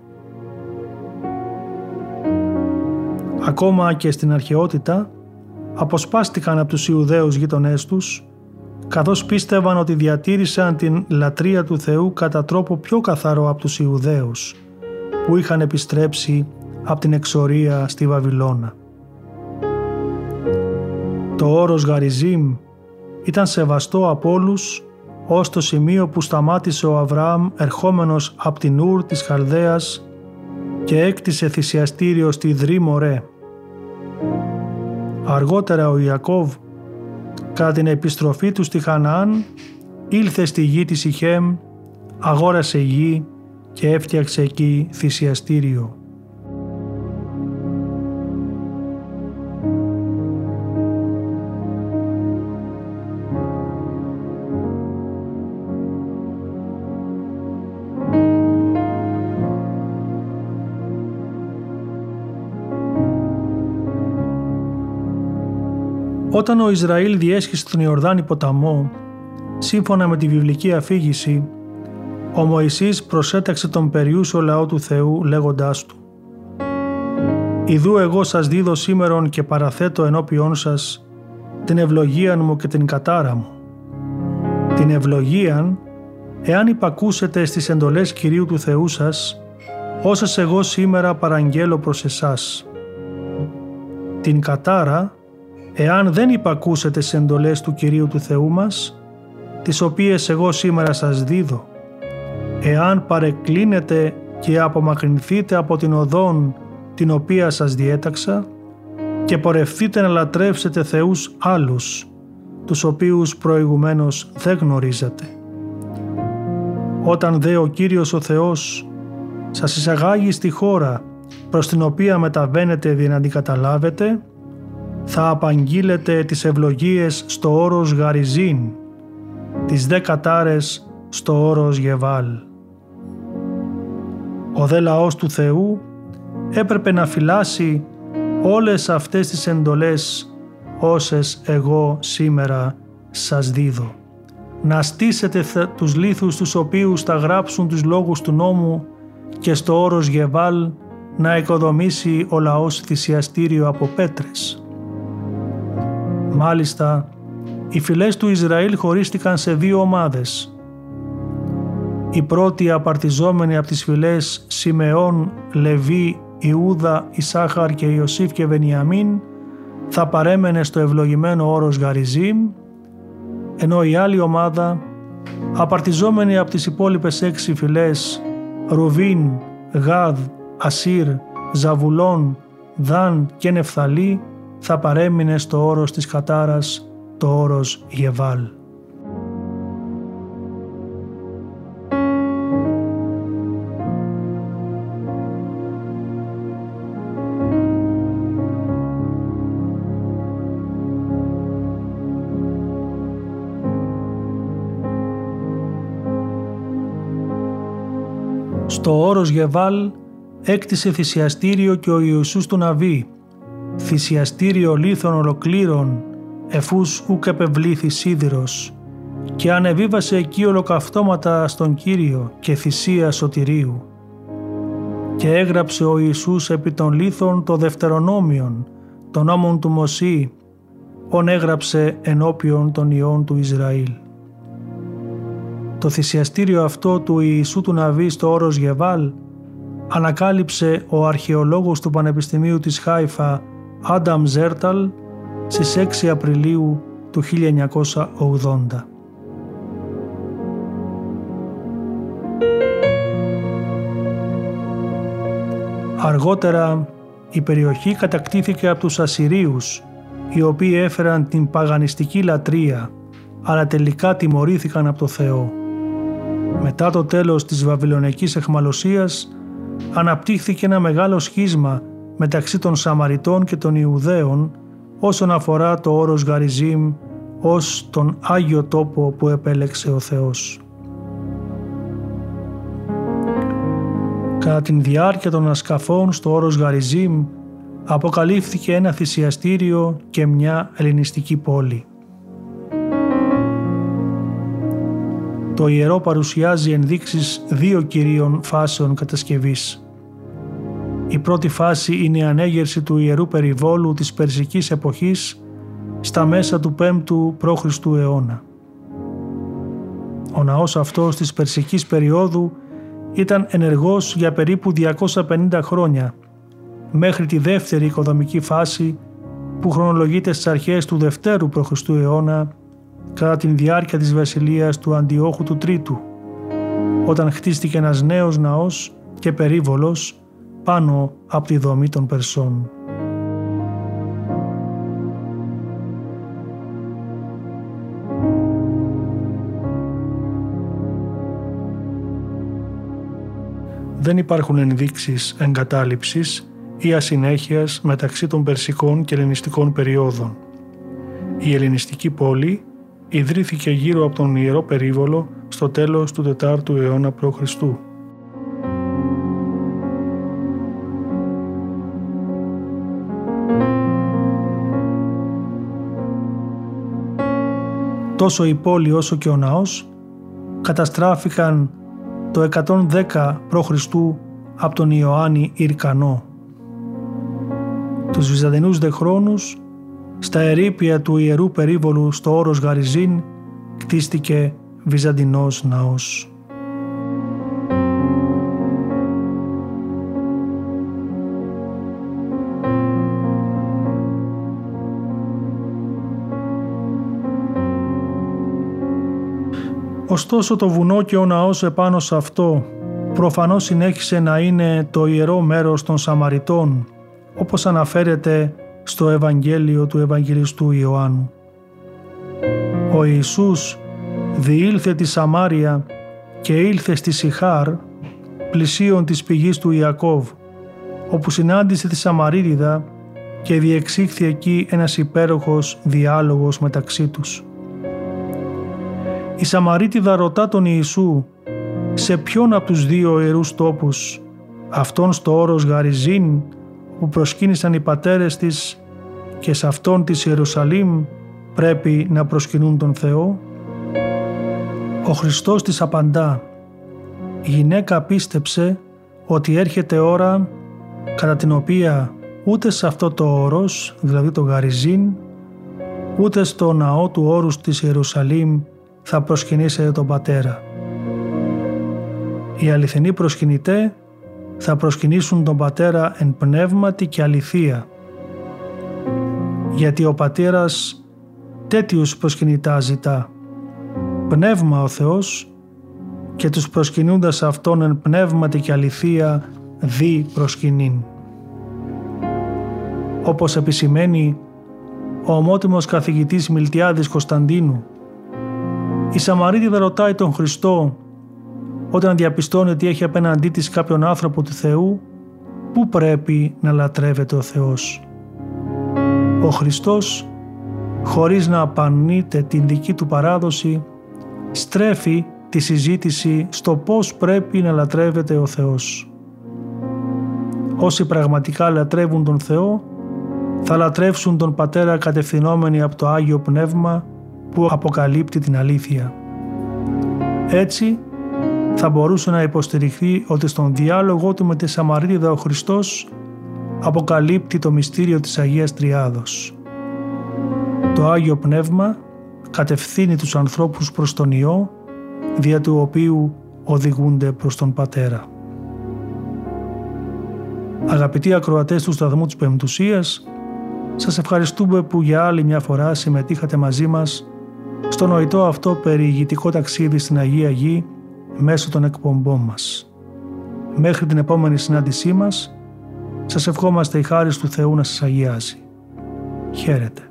Ακόμα και στην αρχαιότητα αποσπάστηκαν από τους Ιουδαίους γείτονές τους καθώς πίστευαν ότι διατήρησαν την λατρεία του Θεού κατά τρόπο πιο καθαρό από τους Ιουδαίους που είχαν επιστρέψει από την εξορία στη Βαβυλώνα. Το όρος Γαριζίμ ήταν σεβαστό από όλους ως το σημείο που σταμάτησε ο Αβραάμ ερχόμενος από την Ούρ της Χαλδαίας και έκτισε θυσιαστήριο στη Δρή Μωρέ. Αργότερα ο Ιακώβ κατά την επιστροφή του στη Χαναάν ήλθε στη γη της Ιχέμ, αγόρασε γη και έφτιαξε εκεί θυσιαστήριο. Όταν ο Ισραήλ διέσχισε τον Ιορδάνη ποταμό, σύμφωνα με τη βιβλική αφήγηση, ο Μωυσής προσέταξε τον περιούσο λαό του Θεού λέγοντάς του «Ιδού εγώ σας δίδω σήμερον και παραθέτω ενώπιόν σας την ευλογία μου και την κατάρα μου. Την ευλογία, εάν υπακούσετε στις εντολές Κυρίου του Θεού σας, όσες εγώ σήμερα παραγγέλω προς εσάς. Την κατάρα, εάν δεν υπακούσετε σε εντολές του Κυρίου του Θεού μας, τις οποίες εγώ σήμερα σας δίδω, εάν παρεκκλίνετε και απομακρυνθείτε από την οδόν την οποία σας διέταξα και πορευθείτε να λατρεύσετε θεούς άλλους, τους οποίους προηγουμένως δεν γνωρίζατε. Όταν δε ο Κύριος ο Θεός σας εισαγάγει στη χώρα προς την οποία μεταβαίνετε για να αντικαταλάβετε, θα απαγγείλετε τις ευλογίες στο όρος Γαριζίν, τις δε κατάρες στο όρος Γεβάλ. Ο δε λαός του Θεού έπρεπε να φυλάσει όλες αυτές τις εντολές όσες εγώ σήμερα σας δίδω. Να στήσετε τους λίθους τους οποίους θα γράψουν τους λόγους του νόμου και στο όρος Γεβάλ να οικοδομήσει ο λαός θυσιαστήριο από πέτρες. Μάλιστα, οι φυλές του Ισραήλ χωρίστηκαν σε δύο ομάδες. Οι πρώτοι απαρτιζόμενοι από τις φυλές Σιμεών, Λεβί, Ιούδα, Ισάχαρ και Ιωσήφ και Βενιαμίν θα παρέμενε στο ευλογημένο όρος Γαριζίμ, ενώ η άλλη ομάδα, απαρτιζόμενη από τις υπόλοιπες έξι φυλές Ρουβίν, Γάδ, Ασύρ, Ζαβουλών, Δάν και Νεφθαλή, θα παρέμεινε στο όρος της Κατάρας, το όρος Γεβάλ. Στο όρος Γεβάλ έκτισε θυσιαστήριο και ο Ιησούς του Ναβί, θυσιαστήριο λίθων ολοκλήρων, εφούς ουκ επευλήθη σίδηρος, και ανεβίβασε εκεί ολοκαυτώματα στον Κύριο και θυσία σωτηρίου. Και έγραψε ο Ιησούς επί των λίθων το δευτερονόμιον, των νόμων του Μωσή, ον έγραψε ενώπιον των ιών του Ισραήλ. Το θυσιαστήριο αυτό του Ιησού του Ναβί στο όρος Γεβάλ ανακάλυψε ο αρχαιολόγος του Πανεπιστημίου της Χάιφα Άνταμ Ζέρταλ στις 6 Απριλίου του 1980. Αργότερα η περιοχή κατακτήθηκε από τους Ασσυρίους οι οποίοι έφεραν την παγανιστική λατρεία αλλά τελικά τιμωρήθηκαν από το Θεό. Μετά το τέλος της Βαβυλωνικής εχμαλωσίας αναπτύχθηκε ένα μεγάλο σχίσμα μεταξύ των Σαμαριτών και των Ιουδαίων όσον αφορά το όρος Γαριζίμ ως τον Άγιο τόπο που επέλεξε ο Θεός. Κατά τη διάρκεια των ασκαφών στο όρος Γαριζίμ αποκαλύφθηκε ένα θυσιαστήριο και μια ελληνιστική πόλη. Το ιερό παρουσιάζει ενδείξεις δύο κυρίων φάσεων κατασκευής – η πρώτη φάση είναι η ανέγερση του ιερού περιβόλου της Περσικής εποχής στα μέσα του 5ου π.Χ. αιώνα. Ο ναός αυτός της Περσικής περίοδου ήταν ενεργός για περίπου 250 χρόνια μέχρι τη δεύτερη οικοδομική φάση που χρονολογείται στις αρχές του δευτέρου π.Χ. αιώνα κατά την διάρκεια της βασιλείας του Αντιόχου του Τρίτου όταν χτίστηκε ένας νέος ναός και περίβολος πάνω από τη δομή των Περσών. Δεν υπάρχουν ενδείξεις εγκατάλειψης ή ασυνέχειας μεταξύ των περσικών και ελληνιστικών περιόδων. Η ελληνιστική πόλη ιδρύθηκε γύρω από τον Ιερό Περίβολο στο τέλος του 4ου αιώνα π.Χ. Τόσο η πόλη όσο και ο ναός καταστράφηκαν το 110 π.Χ. από τον Ιωάννη Ιρκανό. Τους Βυζαντινούς δε χρόνους, στα ερήπια του Ιερού Περίβολου στο όρος Γαριζίν, κτίστηκε Βυζαντινός ναός. Ωστόσο το βουνό και ο ναός επάνω σε αυτό προφανώς συνέχισε να είναι το ιερό μέρος των Σαμαριτών όπως αναφέρεται στο Ευαγγέλιο του Ευαγγελιστού Ιωάννου. Ο Ιησούς διήλθε τη Σαμάρια και ήλθε στη Σιχάρ πλησίον της πηγής του Ιακώβ όπου συνάντησε τη Σαμαρίτιδα και διεξήχθη εκεί ένας υπέροχος διάλογος μεταξύ τους. Η Σαμαρίτιδα ρωτά τον Ιησού σε ποιον από τους δύο ιερούς τόπους, αυτόν στο όρος Γαριζίν που προσκύνησαν οι πατέρες της και σε αυτόν της Ιερουσαλήμ πρέπει να προσκυνούν τον Θεό. Ο Χριστός της απαντά «Η γυναίκα πίστεψε ότι έρχεται ώρα κατά την οποία ούτε σε αυτό το όρος, δηλαδή το Γαριζίν, ούτε στο ναό του όρους της Ιερουσαλήμ θα προσκυνήσετε τον Πατέρα. Οι αληθινοί προσκυνητέ θα προσκυνήσουν τον Πατέρα εν πνεύματι και αληθεία. Γιατί ο Πατέρας τέτοιους προσκυνητά ζητά. Πνεύμα ο Θεός και τους προσκυνούντας Αυτόν εν πνεύματι και αληθεία δι προσκυνήν. Όπως επισημαίνει ο ομότιμος καθηγητής Μιλτιάδης Κωνσταντίνου η Σαμαρίτιδα ρωτάει τον Χριστό όταν διαπιστώνει ότι έχει απέναντί της κάποιον άνθρωπο του Θεού πού πρέπει να λατρεύεται ο Θεός; Ο Χριστός χωρίς να απανείται την δική του παράδοση στρέφει τη συζήτηση στο πώς πρέπει να λατρεύεται ο Θεός. Όσοι πραγματικά λατρεύουν τον Θεό θα λατρεύσουν τον Πατέρα κατευθυνόμενοι από το Άγιο Πνεύμα που αποκαλύπτει την αλήθεια. Έτσι θα μπορούσε να υποστηριχθεί ότι στον διάλογο του με τη Σαμαρίτιδα ο Χριστός αποκαλύπτει το μυστήριο της Αγίας Τριάδος. Το Άγιο Πνεύμα κατευθύνει τους ανθρώπους προς τον Υιό, δια του οποίου οδηγούνται προς τον Πατέρα. Αγαπητοί ακροατές του σταθμού της Πεμπτουσίας, σας ευχαριστούμε που για άλλη μια φορά συμμετείχατε μαζί μας στο νοητό αυτό περιηγητικό ταξίδι στην Αγία Γη μέσω των εκπομπών μας. Μέχρι την επόμενη συνάντησή μας, σας ευχόμαστε η χάρη του Θεού να σας αγιάζει. Χαίρετε.